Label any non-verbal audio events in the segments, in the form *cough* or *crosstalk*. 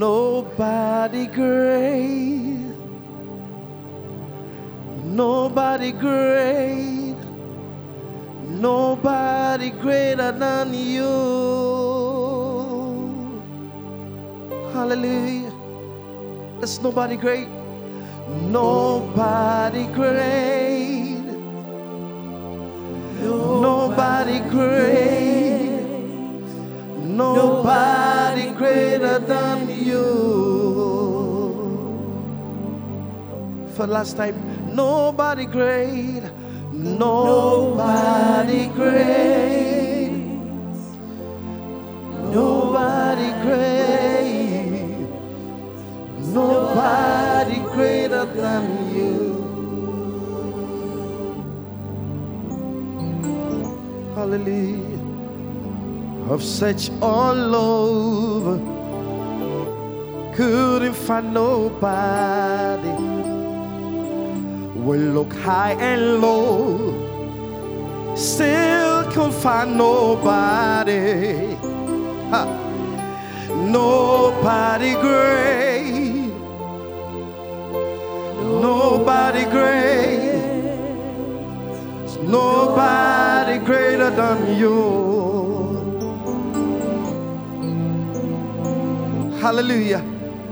Nobody great. Nobody great. Nobody greater than you. Hallelujah. There's nobody great. Nobody great. Nobody great. Nobody greater than you. For last time, nobody great. Nobody great. Nobody great. Nobody greater than you. Hallelujah. I've searched all over, couldn't find nobody. We look high and low, still can't find nobody. Ha. Nobody great, nobody great. Nobody greater than you. Hallelujah.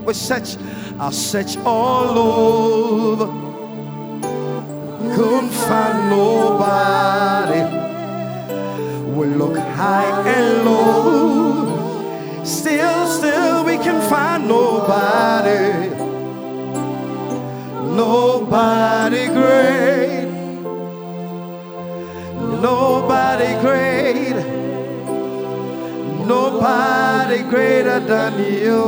We search, I search all over. Couldn't find nobody. We look high and low. Still, still, we can find nobody. Nobody great. Nobody great. Nobody greater than you.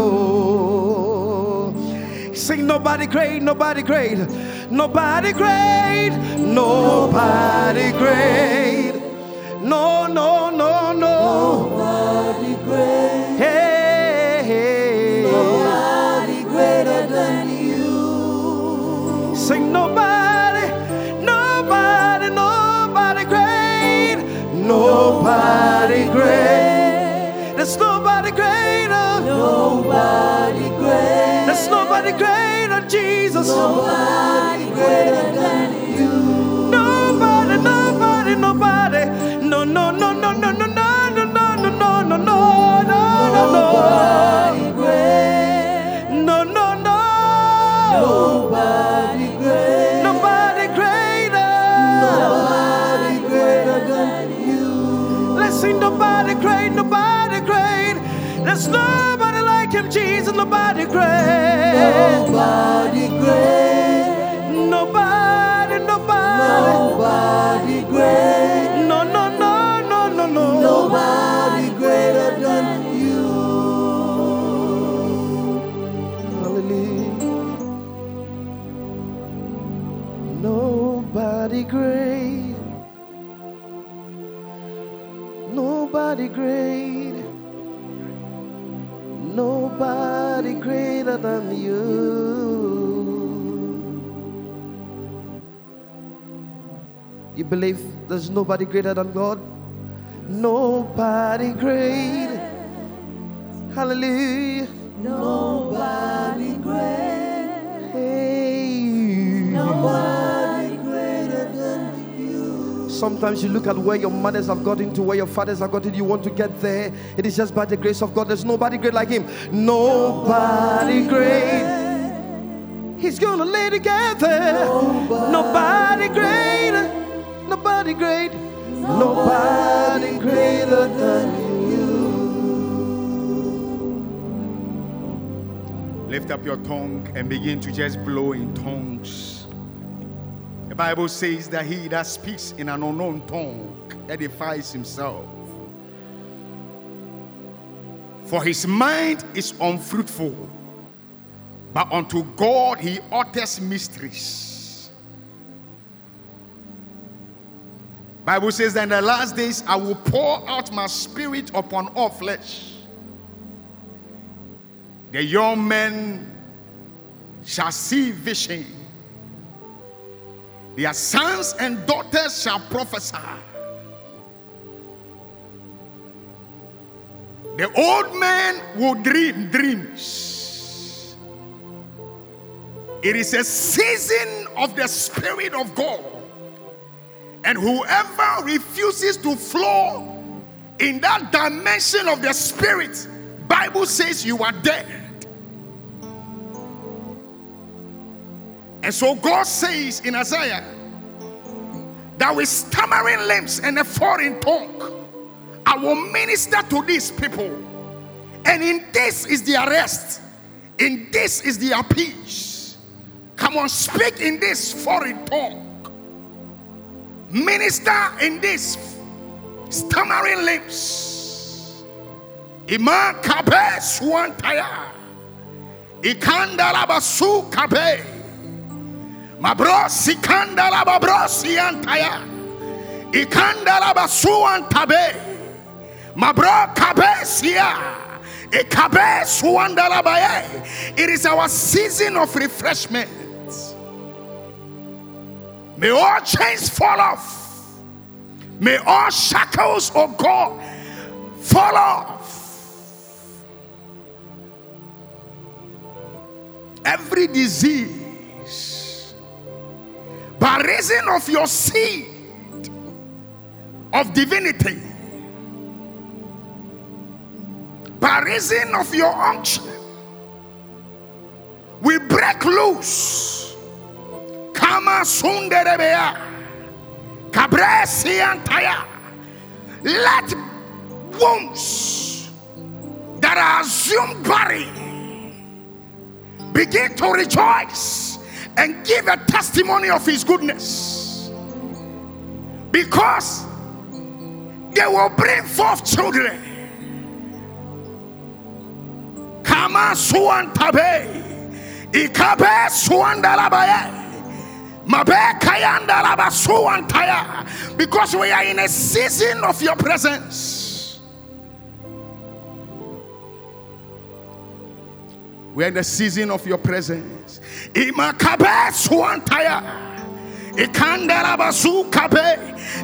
Sing nobody great, nobody great, nobody great, nobody great. No, no, no, no. Nobody great, Hey, hey. nobody greater than you. Sing nobody, nobody, nobody great, nobody great. There's nobody greater. Nobody great, There's nobody greater, Jesus. nobody greater than you. Nobody, nobody, nobody. No, no, no, no, no, no, no, no, no, no, no, no, no, no, no, Nobody There's nobody like him, Jesus, nobody great. Nobody great, believe there's nobody greater than God? Nobody great. Hallelujah. Nobody great, Hey. nobody greater than you. Sometimes you look at where your mothers have gotten to, where your fathers have gotten, you want to get there. It is just by the grace of God. There's nobody great like Him. Nobody great. He's gonna lay together. Nobody great. Nobody great. Nobody greater than you. Lift up your tongue and begin to just blow in tongues. The Bible says that he that speaks in an unknown tongue edifies himself. For his mind is unfruitful, but unto God he utters mysteries. Bible says that in the last days I will pour out my spirit upon all flesh. The young men shall see vision. Their sons and daughters shall prophesy. The old men will dream dreams. It is a season of the Spirit of God. And whoever refuses to flow in that dimension of the Spirit, Bible says you are dead. And so God says in Isaiah that with stammering lips and a foreign tongue, I will minister to these people. And in this is their rest, in this is their peace. Come on, speak in this foreign tongue. Minister in this stammering lips. Ima kabe suantaya. Ikandala basu kabe. Mabrosi kandala babrosi antaya. Ikandala basu antabe. Mabro suandala baye. It is our season of refreshment. May all chains fall off. May all shackles, oh God, fall off. Every disease, by reason of your seed of divinity, by reason of your unction, we break loose. Kama sunderebea, kabresi antaya. Let wombs that are assumed burying begin to rejoice and give a testimony of his goodness because they will bring forth children. Kama suantabe, ikabe suandalabaye. Because we are in a season of your presence. We are in the season of your presence.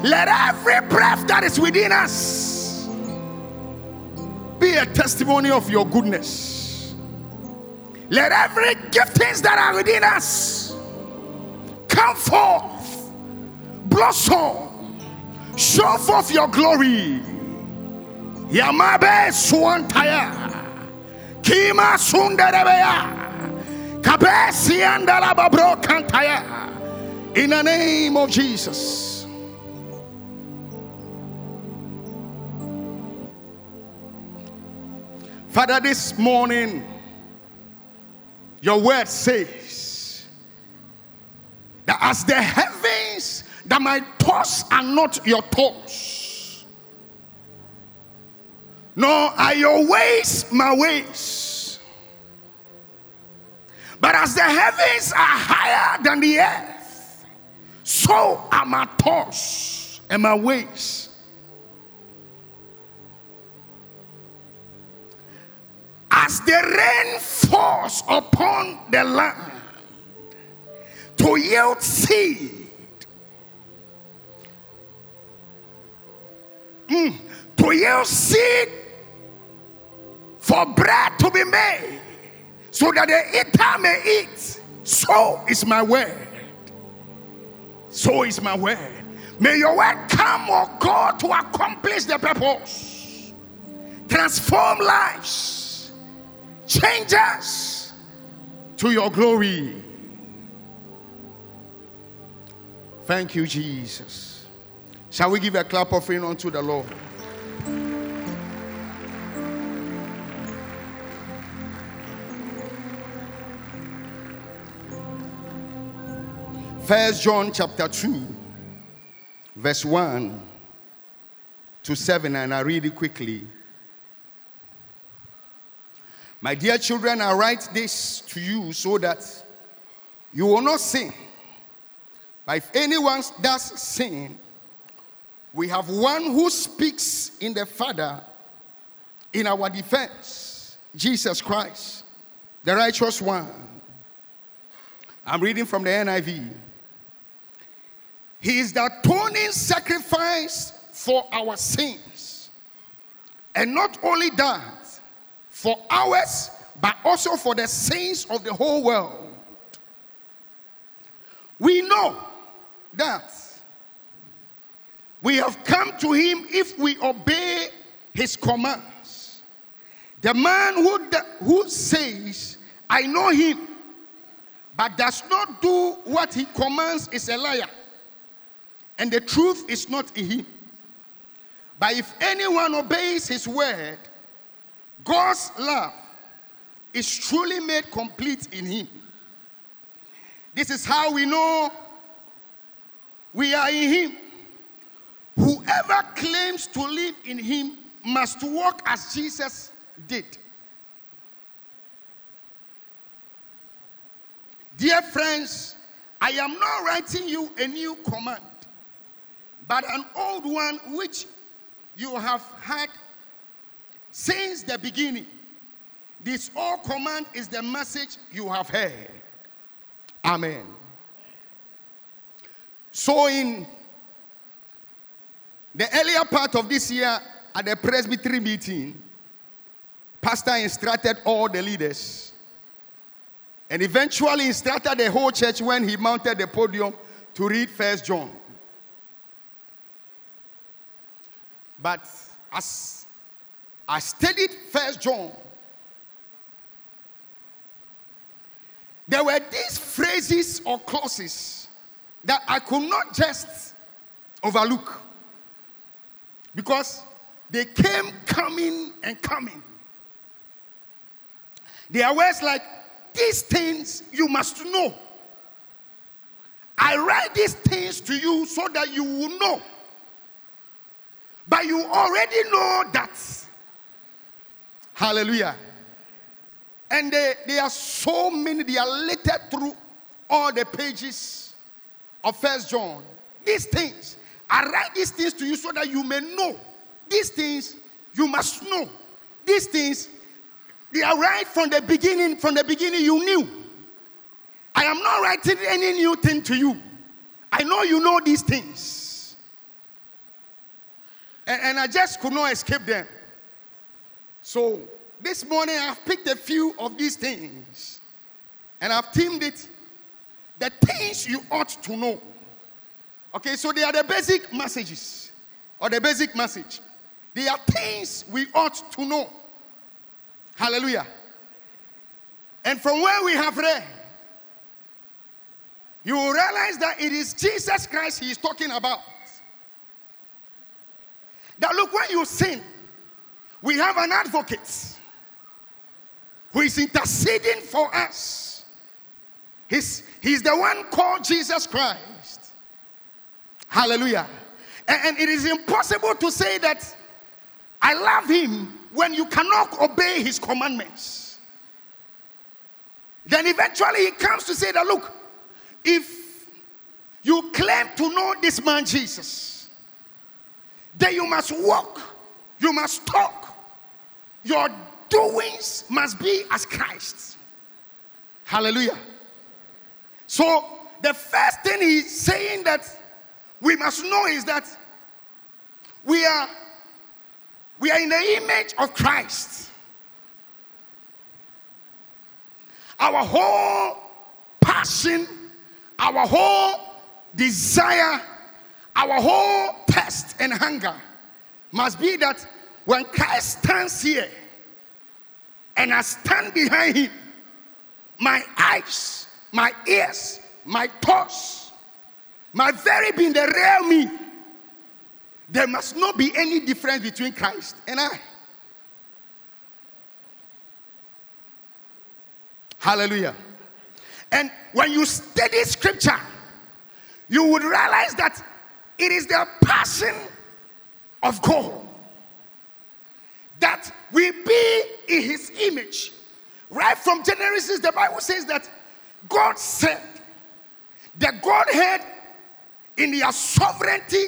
Let every breath that is within us be a testimony of your goodness. Let every giftings that are within us come forth, blossom, show forth your glory. Yamabe Swantaya, Kima Sundarebeya, Kabesi Andalababro Kantaya, in the name of Jesus. Father, this morning, your word says that as the heavens, that my thoughts are not your thoughts, nor are your ways my ways. But as the heavens are higher than the earth, so are my thoughts and my ways. As the rain falls upon the land to yield seed, Mm, to yield seed for bread to be made, so that the eater may eat. So is my word. So is my word. May your word come, oh God, to accomplish the purpose, transform lives, change us to your glory. Thank you, Jesus. Shall we give a clap offering unto the Lord? First John chapter 2, verse 1 to 7, and I read it quickly. My dear children, I write this to you so that you will not sin. But if anyone does sin, we have one who speaks in the Father in our defense Jesus Christ, the righteous one. I'm reading from the NIV. He is the atoning sacrifice for our sins. And not only that, for ours, but also for the sins of the whole world. We know that we have come to him if we obey his commands. The man who, who says, I know him, but does not do what he commands is a liar, and the truth is not in him. But if anyone obeys his word, God's love is truly made complete in him. This is how we know we are in him. Whoever claims to live in him must walk as Jesus did. Dear friends, I am not writing you a new command, but an old one which you have had since the beginning. This old command is the message you have heard. Amen. So, in the earlier part of this year at the presbytery meeting, Pastor instructed all the leaders and eventually instructed the whole church when he mounted the podium to read First John. But as I studied First John, there were these phrases or clauses that I could not just overlook because they came coming and coming. They are words like, These things you must know. I write these things to you so that you will know. But you already know that. Hallelujah. And they, they are so many, they are littered through all the pages of First John. These things. I write these things to you so that you may know. These things you must know. These things, they are right from the beginning. From the beginning, you knew. I am not writing any new thing to you. I know you know these things. And, and I just could not escape them. So this morning, I've picked a few of these things and I've teamed it the things you ought to know. Okay, so they are the basic messages or the basic message. They are things we ought to know. Hallelujah. And from where we have read, you will realize that it is Jesus Christ he is talking about. That look, when you sin, we have an advocate who is interceding for us. He's, he's the one called Jesus Christ. Hallelujah. And, and it is impossible to say that I love him when you cannot obey his commandments. Then eventually he comes to say that look, if you claim to know this man Jesus, then you must walk, you must talk, your doings must be as Christ. Hallelujah. So, the first thing he's saying that we must know is that we are we are in the image of Christ. Our whole passion, our whole desire, our whole thirst and hunger must be that when Christ stands here and I stand behind him, my eyes, my ears, my thoughts, my very being, the real me, there must not be any difference between Christ and I. Hallelujah. And when you study scripture, you would realize that it is the passion of God that we be in his image. Right from Genesis, the Bible says that God said, the Godhead in their sovereignty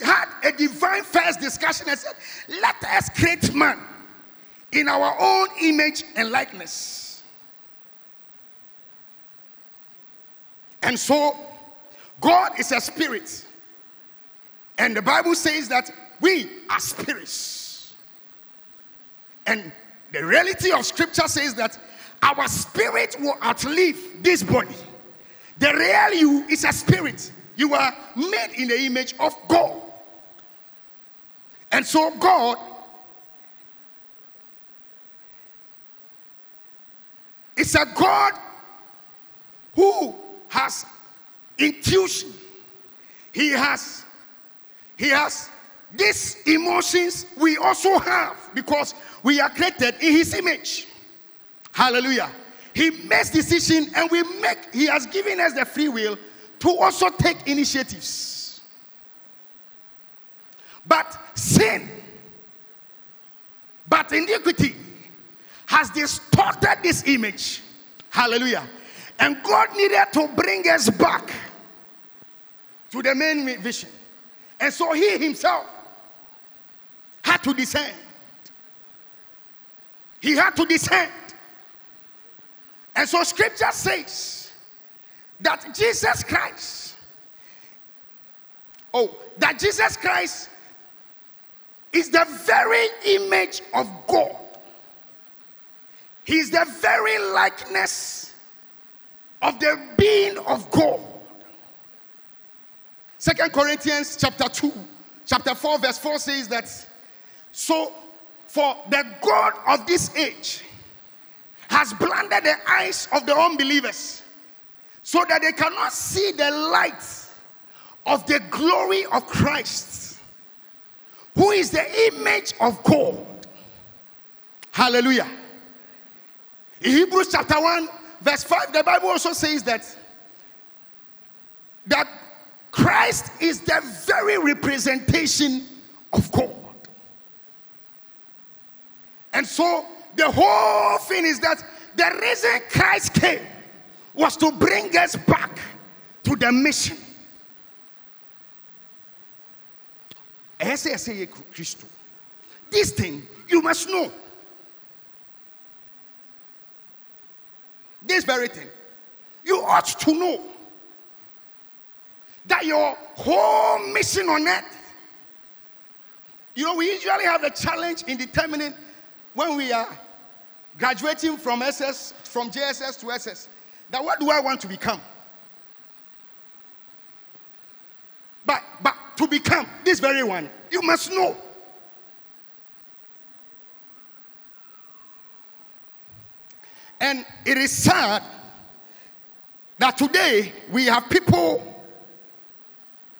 had a divine first discussion and said, Let us create man in our own image and likeness. And so, God is a spirit. And the Bible says that we are spirits. And the reality of scripture says that our spirit will outlive this body. The real you is a spirit. You are made in the image of God. And so, God is a God who has intuition. He has, he has these emotions we also have because we are created in his image. Hallelujah. He makes decision and we make, he has given us the free will to also take initiatives. But sin, but iniquity has distorted this image. Hallelujah. And God needed to bring us back to the main vision. And so he himself had to descend. He had to descend. And so scripture says that Jesus Christ, oh, that Jesus Christ is the very image of God. He is the very likeness of the being of God. Second Corinthians chapter 2, chapter 4, verse 4 says that so for the God of this age has blinded the eyes of the unbelievers so that they cannot see the light of the glory of Christ, who is the image of God. Hallelujah. In Hebrews chapter 1, verse 5, the Bible also says that that Christ is the very representation of God. And so the whole thing is that the reason Christ came was to bring us back to the mission. This thing you must know. This very thing. You ought to know that your whole mission on earth, you know, we usually have a challenge in determining when we are graduating from SS, from JSS to SS, that what do I want to become? But, but to become this very one, you must know. And it is sad that today we have people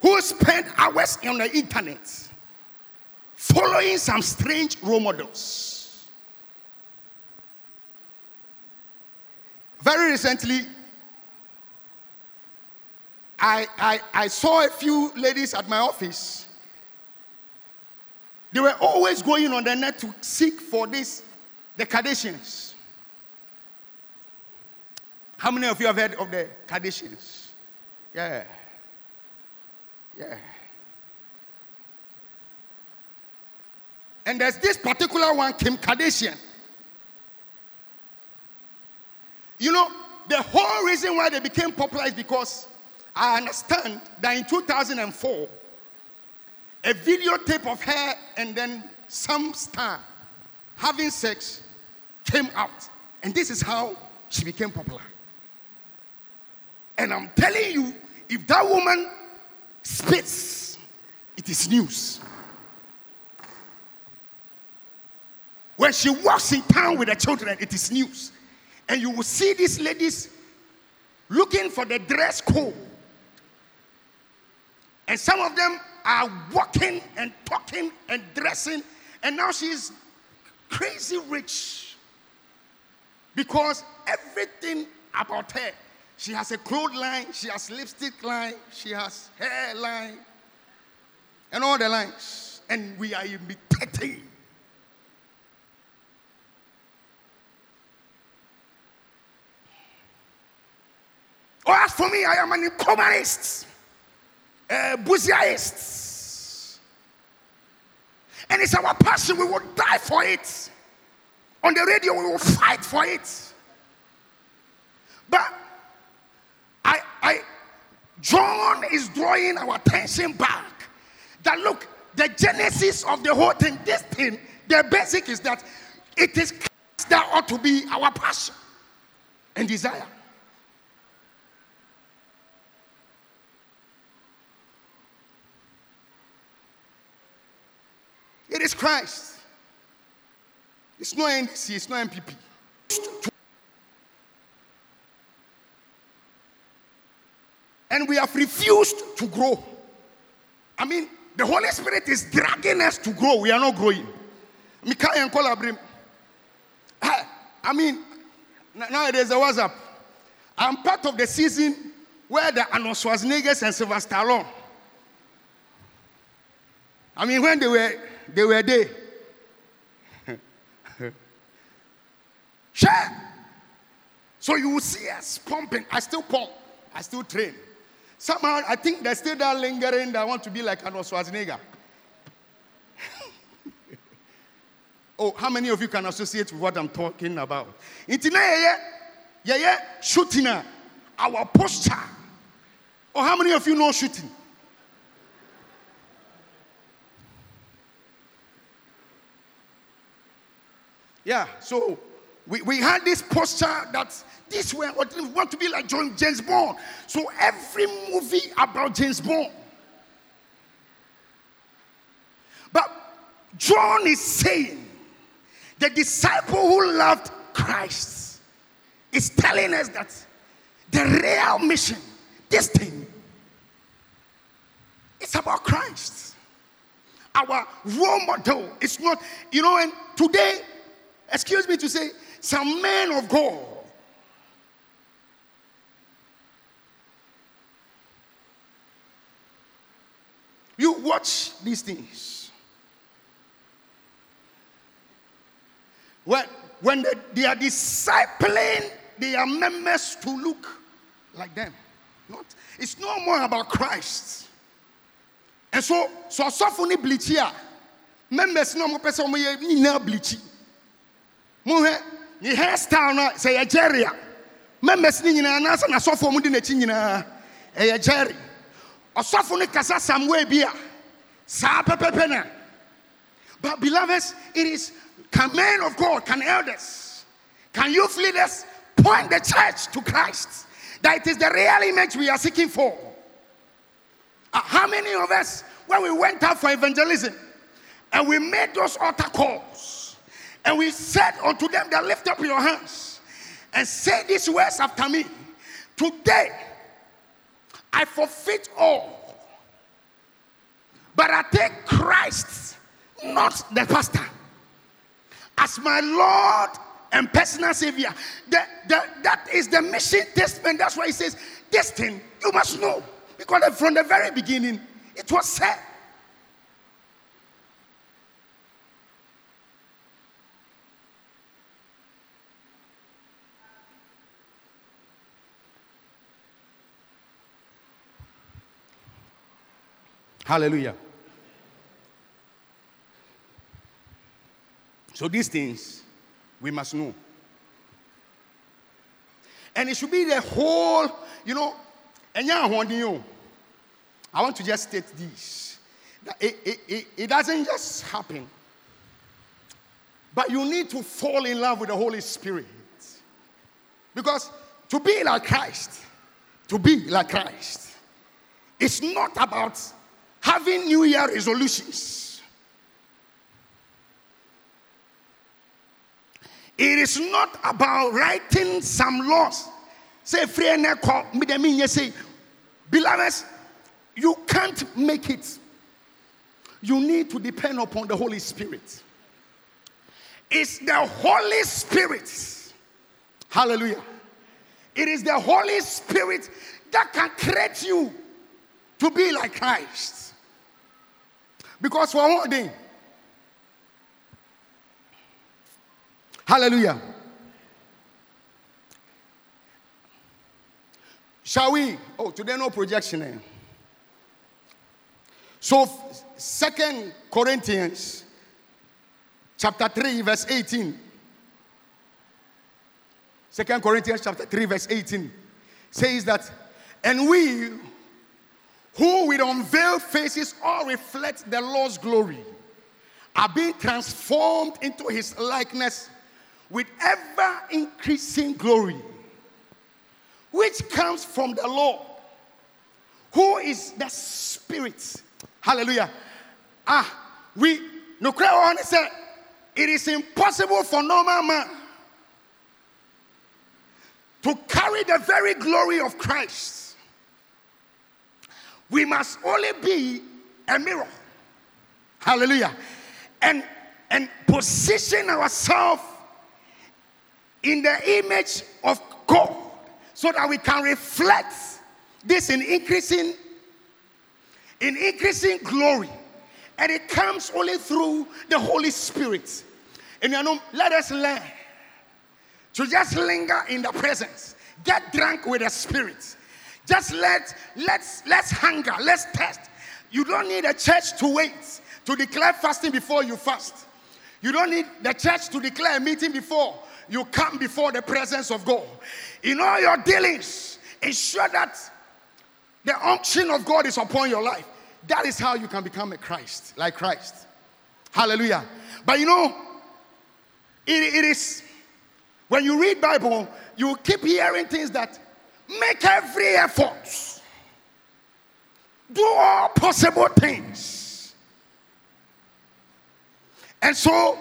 who spend hours on the internet following some strange role models. Very recently, I, I, I saw a few ladies at my office. They were always going on the net to seek for this, the Kardashians. How many of you have heard of the Kardashians? Yeah. Yeah. And there's this particular one, Kim Kardashian. You know, the whole reason why they became popular is because I understand that in 2004, a videotape of her and then some star having sex came out. And this is how she became popular. And I'm telling you, if that woman spits, it is news. When she walks in town with the children, it is news and you will see these ladies looking for the dress code. And some of them are walking and talking and dressing, and now she's crazy rich because everything about her she has a clothes line, she has lipstick line, she has hair line, and all the lines. And we are imitating Or as for me, I am an incommunist, a bourgeoisist. And it's our passion. We will die for it. On the radio, we will fight for it. But I, I, John is drawing our attention back. That look, the genesis of the whole thing, this thing, the basic is that it is Christ that ought to be our passion and desire. Is Christ. It's not NDC, it's not NPP. And we have refused to grow. I mean, the Holy Spirit is dragging us to grow. We are not growing. I mean, nowadays, was I'm part of the season where the Arnold Schwarzeneggers and Sylvester Stallone. I mean, when they were they were there. Sure. So you will see us pumping. I still pump. I still train. Somehow, I think there's still that lingering that I want to be like Arnold Schwarzenegger. *laughs* oh, how many of you can associate with what I'm talking about? Yeah, yeah, shooting uh, our posture. Or how many of you know shooting? Yeah, so we, we had this posture that this way, what we want to be like John James Bond. So every movie about James Bond. But John is saying the disciple who loved Christ is telling us that the real mission, this thing, it's about Christ. Our role model is not, you know, and today, excuse me to say, some men of God You watch these things. When, when they, they are discipling their members to look like them. Not, it's no more about Christ. And so, so ne bleach a members no more nyinaa bleach. Mo hɛ ne hairstyle no sɛ yɛ jerry. A members ne nyinaa anaasɛ n'asɔfo wɔn de n'akyi nyinaa ɛyɛ jerry. Ɔsɔfo no kasa somewhere bi a saa pɛpɛpɛ na. But beloveds it is can men of god can elders can youth leaders point the church to christ that it is the real image we are seeking for? Uh, how many of us when we went out for evangelism and we made those altar calls and we said unto them that lift up your hands and say these words after me today I forfeit all. But I take Christ, not the pastor, as my Lord and personal Savior. The, the, that is the mission statement. That's why he says, This thing you must know. Because from the very beginning, it was said. Hallelujah. So these things we must know. And it should be the whole, you know, and I want to just state this. It, it, it, it doesn't just happen. But you need to fall in love with the Holy Spirit. Because to be like Christ, to be like Christ, it's not about having New Year resolutions. It is not about writing some laws. Say, say, beloveds, you can't make it. You need to depend upon the Holy Spirit. It's the Holy Spirit. Hallelujah. It is the Holy Spirit that can create you to be like Christ. Because for one day, hallelujah. Shall we? Oh, today no projection. Eh? So, Second Corinthians chapter 3, verse 18. Second Corinthians chapter 3, verse 18 says that, and we who with unveiled faces all reflect the Lord's glory, are being transformed into his likeness with ever increasing glory, which comes from the Lord, who is the Spirit. Hallelujah. Ah, we no cry on say it is impossible for normal man to carry the very glory of Christ. We must only be a mirror. Hallelujah. And and position ourselves in the image of God so that we can reflect this in increasing in increasing glory and it comes only through the holy spirit and you know let us learn to just linger in the presence get drunk with the spirit just let let's let's hunger let's test you don't need a church to wait to declare fasting before you fast you don't need the church to declare a meeting before you come before the presence of God. In all your dealings, ensure that the unction of God is upon your life. That is how you can become a Christ, like Christ. Hallelujah. But you know, it, it is when you read Bible, you keep hearing things that make every effort, do all possible things. And so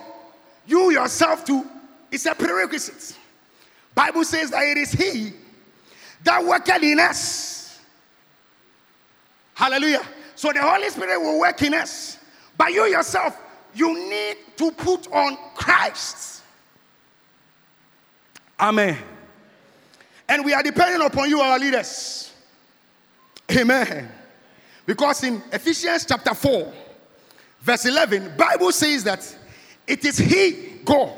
you yourself too, it's a prerequisite. Bible says that it is He that worked in us. Hallelujah. So the Holy Spirit will work in us. But you yourself, you need to put on Christ. Amen. And we are depending upon you, our leaders. Amen. Because in Ephesians chapter 4, verse 11, Bible says that it is He, God,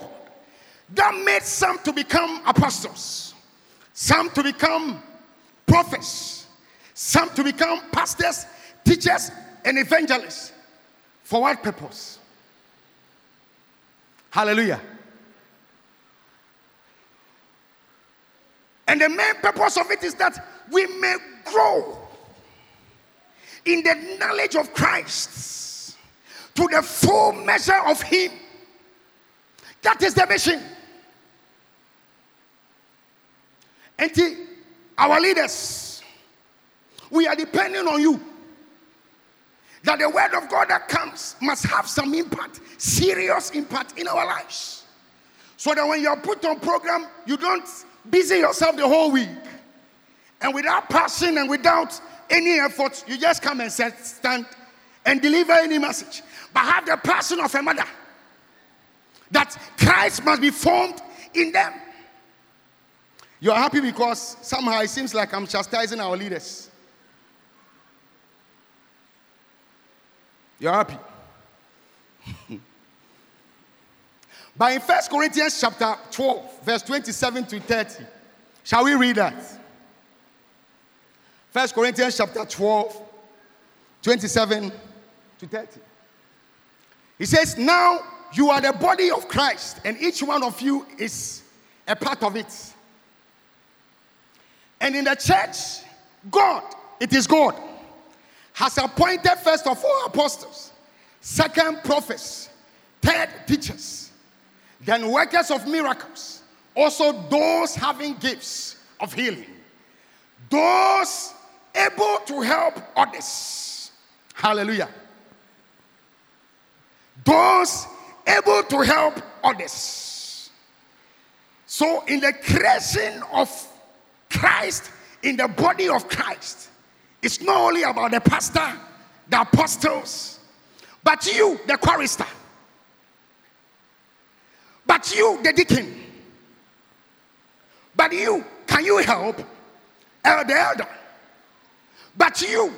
that made some to become apostles, some to become prophets, some to become pastors, teachers, and evangelists. For what purpose? Hallelujah. And the main purpose of it is that we may grow in the knowledge of Christ to the full measure of Him. That is the mission. And our leaders, we are depending on you. That the word of God that comes must have some impact, serious impact in our lives. So that when you're put on program, you don't busy yourself the whole week. And without passion and without any effort, you just come and stand and deliver any message. But have the passion of a mother that Christ must be formed in them. You're happy because somehow it seems like I'm chastising our leaders. You're happy. But in First Corinthians chapter 12, verse 27 to 30, shall we read that? First Corinthians chapter 12, 27 to 30. He says, Now you are the body of Christ, and each one of you is a part of it. And in the church, God, it is God, has appointed first of all apostles, second prophets, third teachers, then workers of miracles, also those having gifts of healing, those able to help others. Hallelujah. Those able to help others. So, in the creation of Christ in the body of Christ. It's not only about the pastor, the apostles, but you, the chorister, but you, the deacon, but you, can you help? Elder, elder, but you.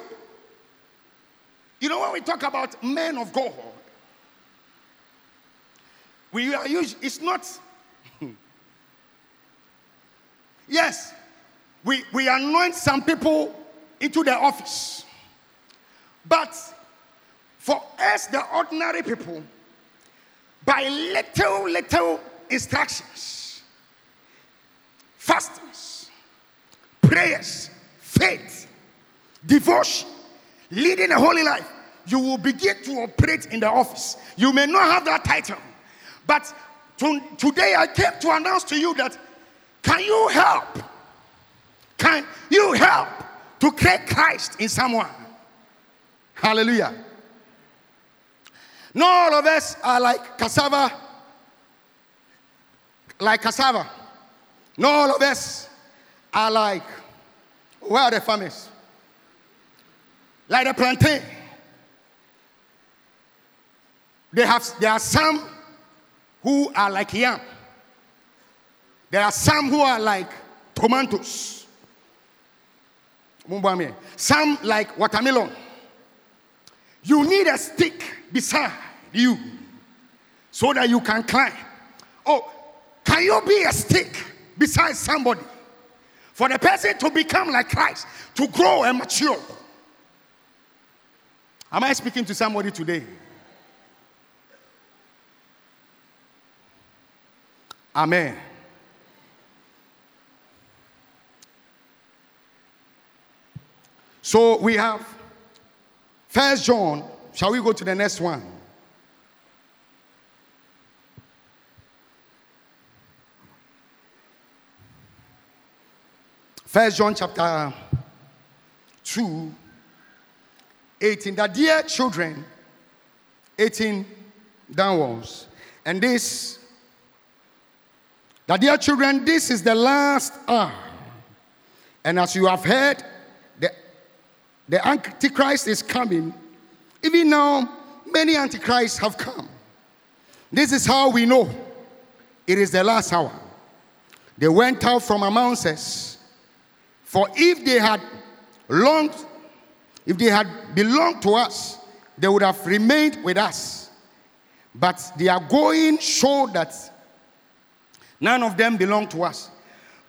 You know, when we talk about men of God, we are usually, it's not, *laughs* yes, we, we anoint some people into the office. But for us, the ordinary people, by little, little instructions, fastings, prayers, faith, devotion, leading a holy life, you will begin to operate in the office. You may not have that title, but to, today I came to announce to you that can you help? Can you help to create Christ in someone? Hallelujah. Not all of us are like cassava, like cassava. Not all of us are like, where are the farmers? Like the plantain. They have, there are some who are like yam. There are some who are like tomatoes. Some like watermelon. You need a stick beside you so that you can climb. Oh, can you be a stick beside somebody for the person to become like Christ, to grow and mature? Am I speaking to somebody today? Amen. So we have First John. Shall we go to the next one? First John chapter 2, 18. That dear children, 18 downwards. And this that, dear children, this is the last hour. And as you have heard, the Antichrist is coming. Even now, many Antichrists have come. This is how we know it is the last hour. They went out from amongst us. For if they had longed, if they had belonged to us, they would have remained with us. But they are going show that None of them belong to us.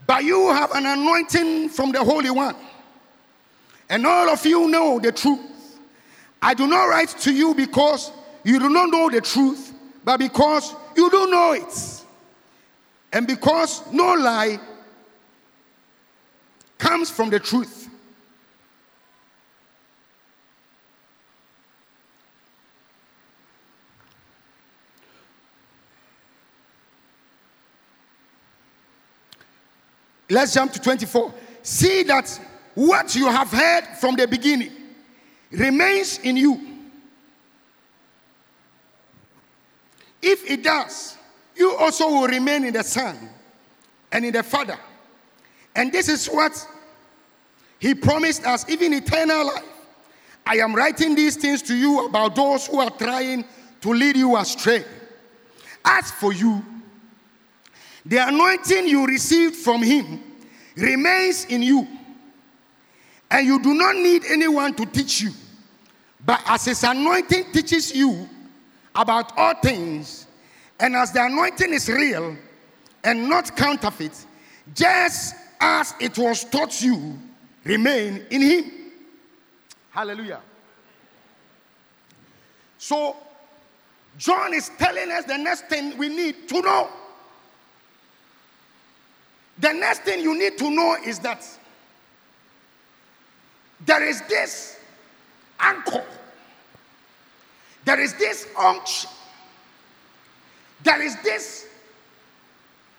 But you have an anointing from the Holy One. And all of you know the truth. I do not write to you because you do not know the truth, but because you do know it. And because no lie comes from the truth. Let's jump to 24. See that what you have heard from the beginning remains in you. If it does, you also will remain in the Son and in the Father. And this is what He promised us, even eternal life. I am writing these things to you about those who are trying to lead you astray. As for you, the anointing you received from him remains in you. And you do not need anyone to teach you. But as his anointing teaches you about all things, and as the anointing is real and not counterfeit, just as it was taught you, remain in him. Hallelujah. So, John is telling us the next thing we need to know. The next thing you need to know is that there is this anchor, there is this unction, there is this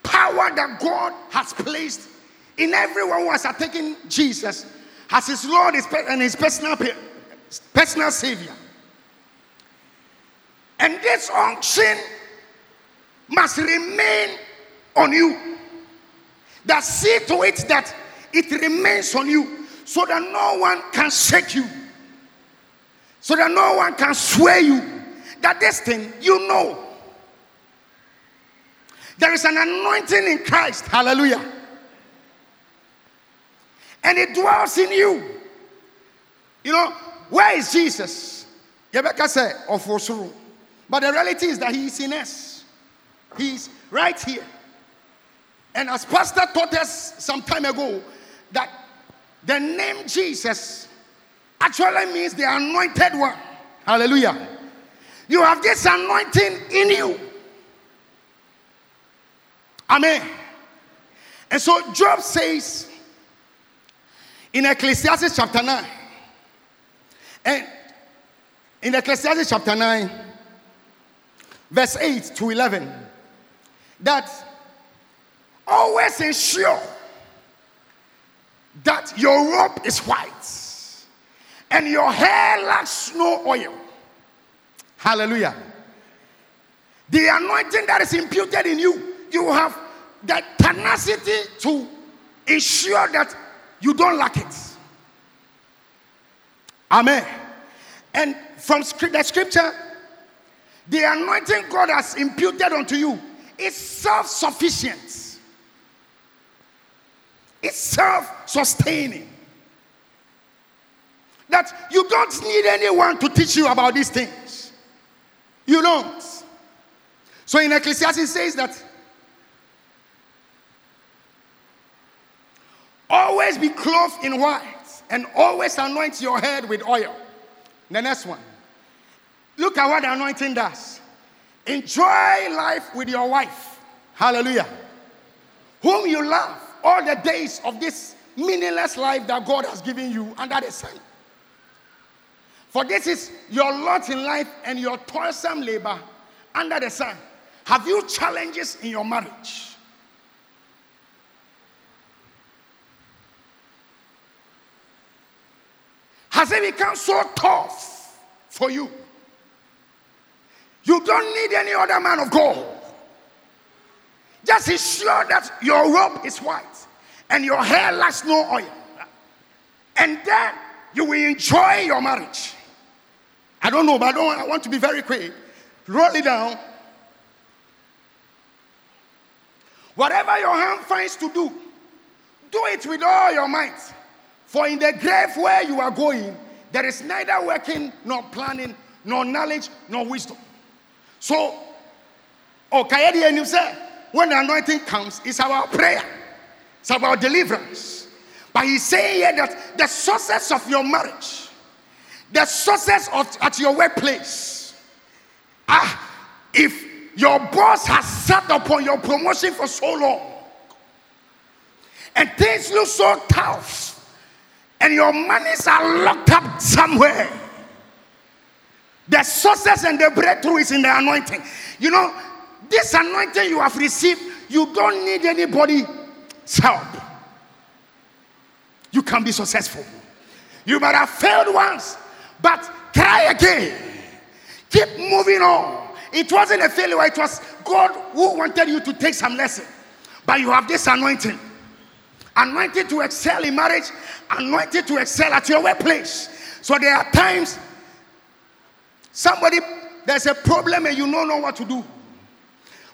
power that God has placed in everyone who has taken Jesus as his Lord and his personal, personal Savior. And this unction must remain on you. That see to it that it remains on you so that no one can shake you, so that no one can sway you. That this thing you know. There is an anointing in Christ. Hallelujah. And it dwells in you. You know, where is Jesus? Rebecca said, of But the reality is that he is in us. He's right here. And as Pastor taught us some time ago, that the name Jesus actually means the anointed one. Hallelujah. You have this anointing in you. Amen. And so Job says in Ecclesiastes chapter 9, and in Ecclesiastes chapter 9, verse 8 to 11, that always ensure that your robe is white and your hair like snow oil. Hallelujah. the anointing that is imputed in you, you have the tenacity to ensure that you don't lack it. Amen. And from the scripture, the anointing God has imputed unto you is self sufficient, it's self sustaining. That you don't need anyone to teach you about these things. You don't. So in Ecclesiastes says that always be clothed in white and always anoint your head with oil. The next one. Look at what the anointing does. Enjoy life with your wife. Hallelujah. Whom you love all the days of this meaningless life that God has given you under the sun. For this is your lot in life and your toilsome labor under the sun. Have you challenges in your marriage? Has it become so tough for you? You don't need any other man of God. Just ensure that your robe is white and your hair lacks no oil. And then you will enjoy your marriage. I don't know, but I don't I want to be very quick. Roll it down. Whatever your hand finds to do, do it with all your might. For in the grave where you are going, there is neither working, nor planning, nor knowledge, nor wisdom. So, okay, and you say, when the anointing comes, it's about prayer, it's about deliverance. But he's saying here that the success of your marriage, the success of at your workplace, ah, if your boss has sat upon your promotion for so long, and things look so tough, and your monies are locked up somewhere the success and the breakthrough is in the anointing. You know, this anointing you have received, you don't need anybody's help. You can be successful. You might have failed once, but try again. Keep moving on. It wasn't a failure, it was God who wanted you to take some lesson. But you have this anointing. Anointed to excel in marriage, anointed to excel at your workplace. So there are times Somebody, there's a problem and you don't know what to do.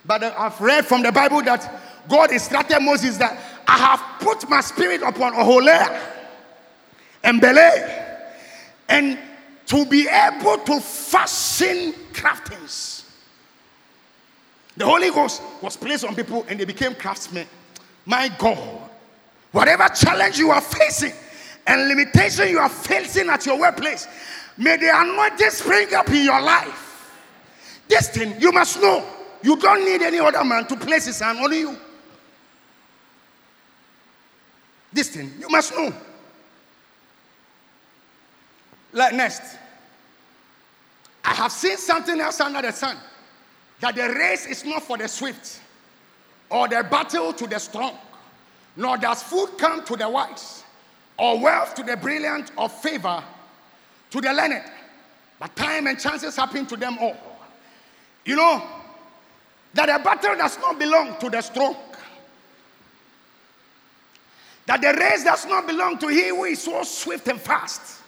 But uh, I've read from the Bible that God instructed Moses that I have put my spirit upon Oholiab and Bele and to be able to fashion craftings. The Holy Ghost was placed on people and they became craftsmen. My God, whatever challenge you are facing and limitation you are facing at your workplace, May the anointing spring up in your life. This thing you must know. You don't need any other man to place his hand on you. This thing you must know. Like next, I have seen something else under the sun that the race is not for the swift or the battle to the strong, nor does food come to the wise or wealth to the brilliant or favor to the learned, but time and chances happen to them all. You know that a battle does not belong to the strong, that the race does not belong to he who is so swift and fast.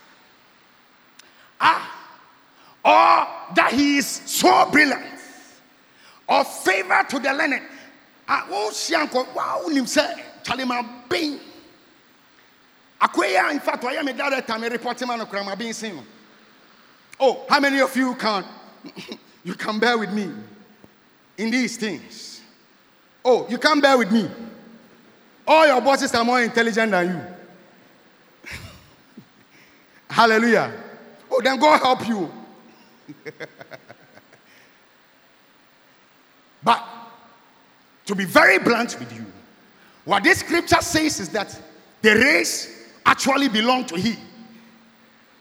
Ah, or that he is so brilliant, or favor to the learned. Ah, oh, wow, say, Chalima Bing. Akwaya, in fact, I am a director, I'm a reporting man of being seen. Oh, how many of you can *laughs* you can bear with me in these things? Oh, you can't bear with me. All your bosses are more intelligent than you. *laughs* Hallelujah. Oh, then God help you. *laughs* but to be very blunt with you, what this scripture says is that the race actually belong to He.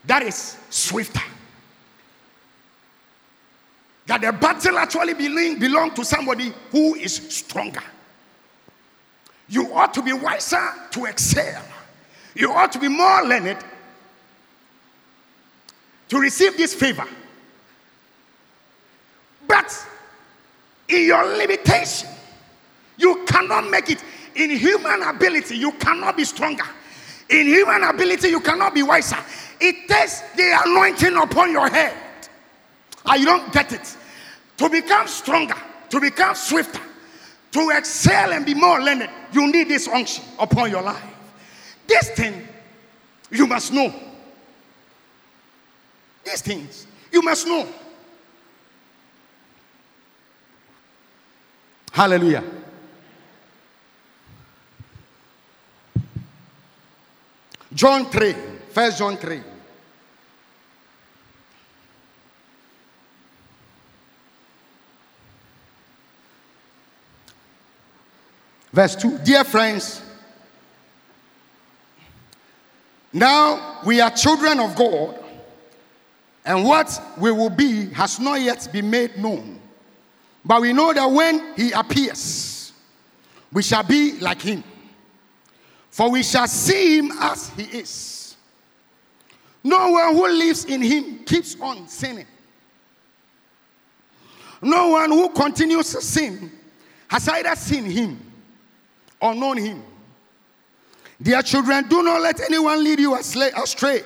That is swifter. That the battle actually belong, belong to somebody who is stronger. You ought to be wiser to excel. You ought to be more learned to receive this favor. But in your limitation. You cannot make it. In human ability, you cannot be stronger. In human ability, you cannot be wiser. It takes the anointing upon your head. You don't get it. To become stronger, to become swifter, to excel and be more learned, you need this unction upon your life. This thing you must know. These things you must know. Hallelujah. John 3, First John 3. Verse 2 Dear friends, now we are children of God, and what we will be has not yet been made known. But we know that when he appears, we shall be like him, for we shall see him as he is. No one who lives in him keeps on sinning. No one who continues to sin has either seen him or known him. Dear children, do not let anyone lead you astray.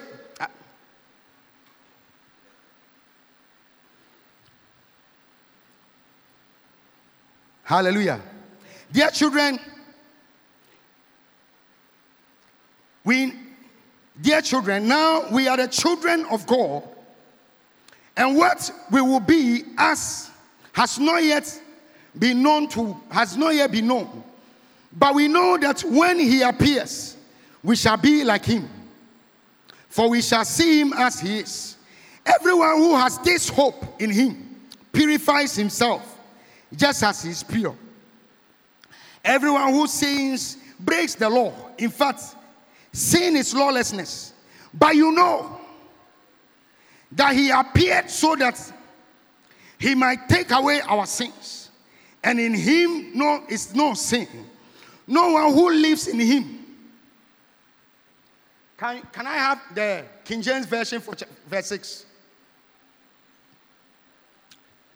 Hallelujah. Dear children, we, dear children, now we are the children of God, and what we will be as has not yet been known to, has not yet been known. But we know that when he appears, we shall be like him, for we shall see him as he is. Everyone who has this hope in him purifies himself just as he is pure. Everyone who sins breaks the law. In fact, sin is lawlessness. But you know that he appeared so that he might take away our sins. And in him no is no sin. No one who lives in him. Can, can I have the King James Version for verse 6?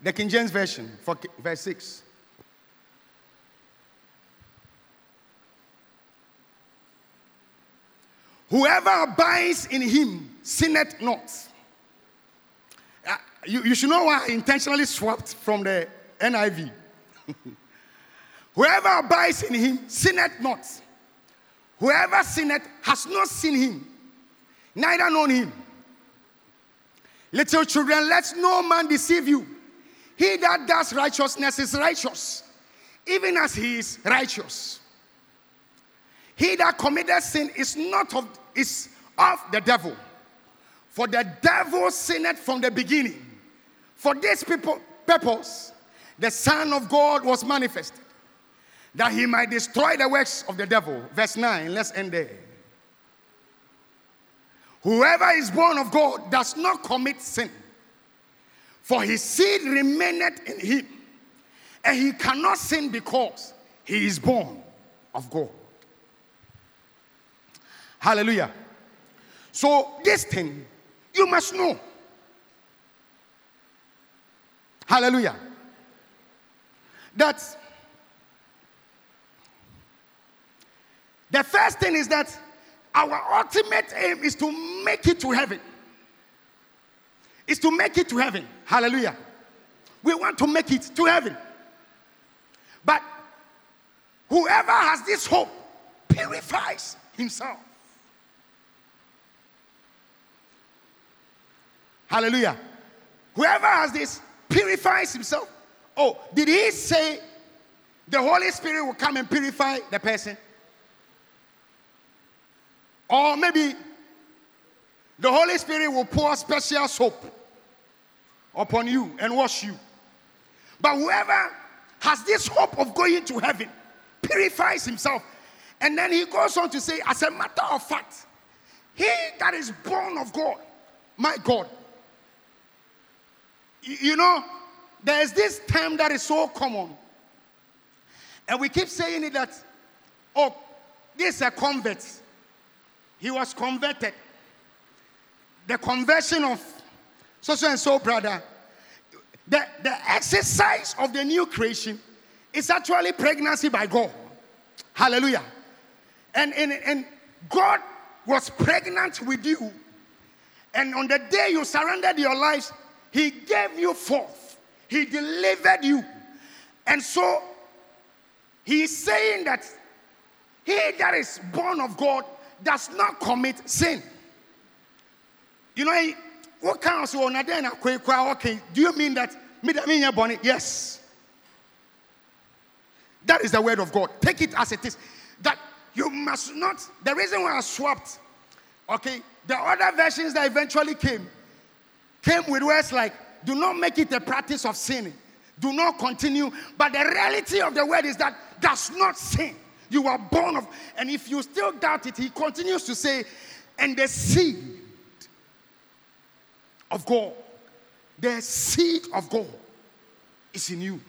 The King James Version for verse 6. Whoever abides in him sinneth not. Uh, you, you should know why I intentionally swapped from the NIV. *laughs* Whoever abides in him sinneth not. Whoever sinneth has not seen him, neither known him. Little children, let no man deceive you. He that does righteousness is righteous, even as he is righteous. He that committed sin is not of is of the devil. For the devil sinned from the beginning. For this people purpose, the Son of God was manifested that he might destroy the works of the devil. Verse 9, let's end there. Whoever is born of God does not commit sin, for his seed remaineth in him, and he cannot sin because he is born of God. Hallelujah. So, this thing you must know. Hallelujah. That The first thing is that our ultimate aim is to make it to heaven. Is to make it to heaven. Hallelujah. We want to make it to heaven. But whoever has this hope purifies himself. Hallelujah. Whoever has this purifies himself. Oh, did he say the Holy Spirit will come and purify the person? Or maybe the Holy Spirit will pour special soap upon you and wash you. But whoever has this hope of going to heaven purifies himself. And then he goes on to say, as a matter of fact, he that is born of God, my God. You know, there's this term that is so common. And we keep saying it that, oh, this is a convert. He was converted. The conversion of so so and so brother. the, the exercise of the new creation is actually pregnancy by God. Hallelujah. And, and, and God was pregnant with you. And on the day you surrendered your lives, He gave you forth, He delivered you. And so He is saying that he that is born of God does not commit sin. You know, what counts on okay? Do you mean that me that mean born? Yes. That is the word of God. Take it as it is. That you must not. The reason why I swapped, okay, the other versions that eventually came came with words like, "Do not make it a practice of sinning. Do not continue." But the reality of the word is that does not sin. You are born of, and if you still doubt it, he continues to say, "And the seed of God, the seed of God is in you."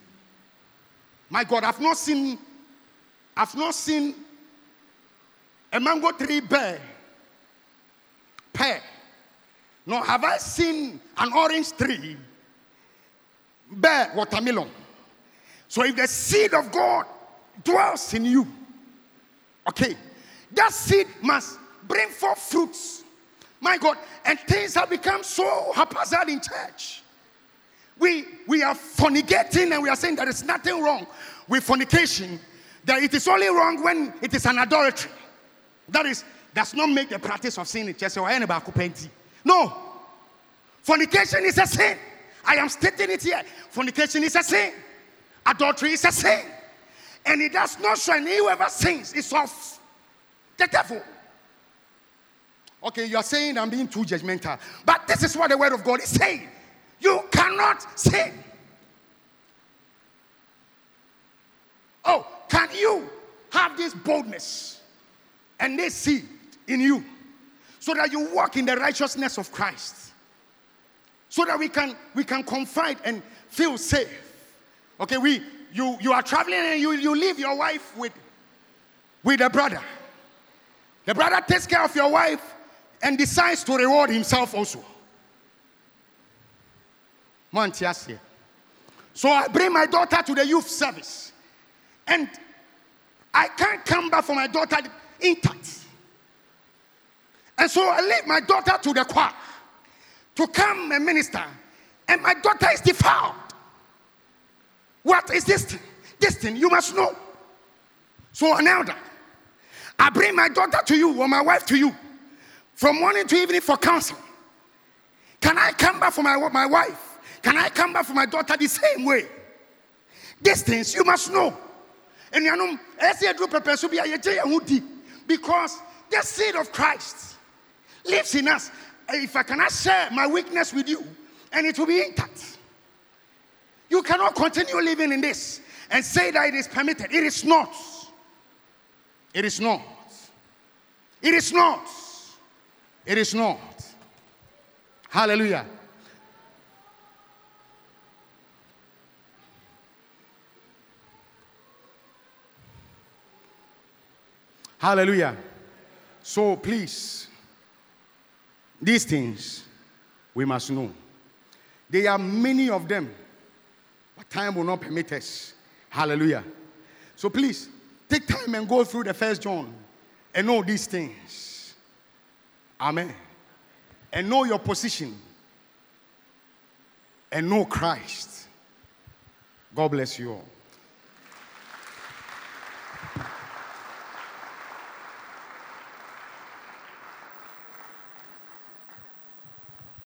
My God, I've not seen, I've not seen a mango tree bear, pear. Nor have I seen an orange tree bear watermelon. So if the seed of God dwells in you, okay, that seed must bring forth fruits. My God, and things have become so haphazard in church. We we are fornicating and we are saying there is nothing wrong with fornication. That it is only wrong when it is an adultery. That is, does not make the practice of sin just No. Fornication is a sin. I am stating it here. Fornication is a sin. Adultery is a sin. And it does not shine. Whoever sins is of the devil. Okay, you are saying I'm being too judgmental. But this is what the word of God is saying. You cannot sin. Oh, can you have this boldness and this seed in you so that you walk in the righteousness of Christ? So that we can we can confide and feel safe. Okay, we you you are traveling and you you leave your wife with with a brother. The brother takes care of your wife and decides to reward himself also. Here. So I bring my daughter to the youth service. And I can't come back for my daughter intact. And so I leave my daughter to the choir to come and minister. And my daughter is defiled. What is this thing? This thing you must know. So an elder, I bring my daughter to you or my wife to you from morning to evening for counsel. Can I come back for my, my wife? Can I come back for my daughter the same way? These things you must know. And you know, as do prepare be a because the seed of Christ lives in us. If I cannot share my weakness with you, and it will be intact. You cannot continue living in this and say that it is permitted. It is not. It is not. It is not. It is not. Hallelujah. Hallelujah. So please, these things we must know. There are many of them, but time will not permit us. Hallelujah. So please, take time and go through the first John and know these things. Amen. And know your position. And know Christ. God bless you all.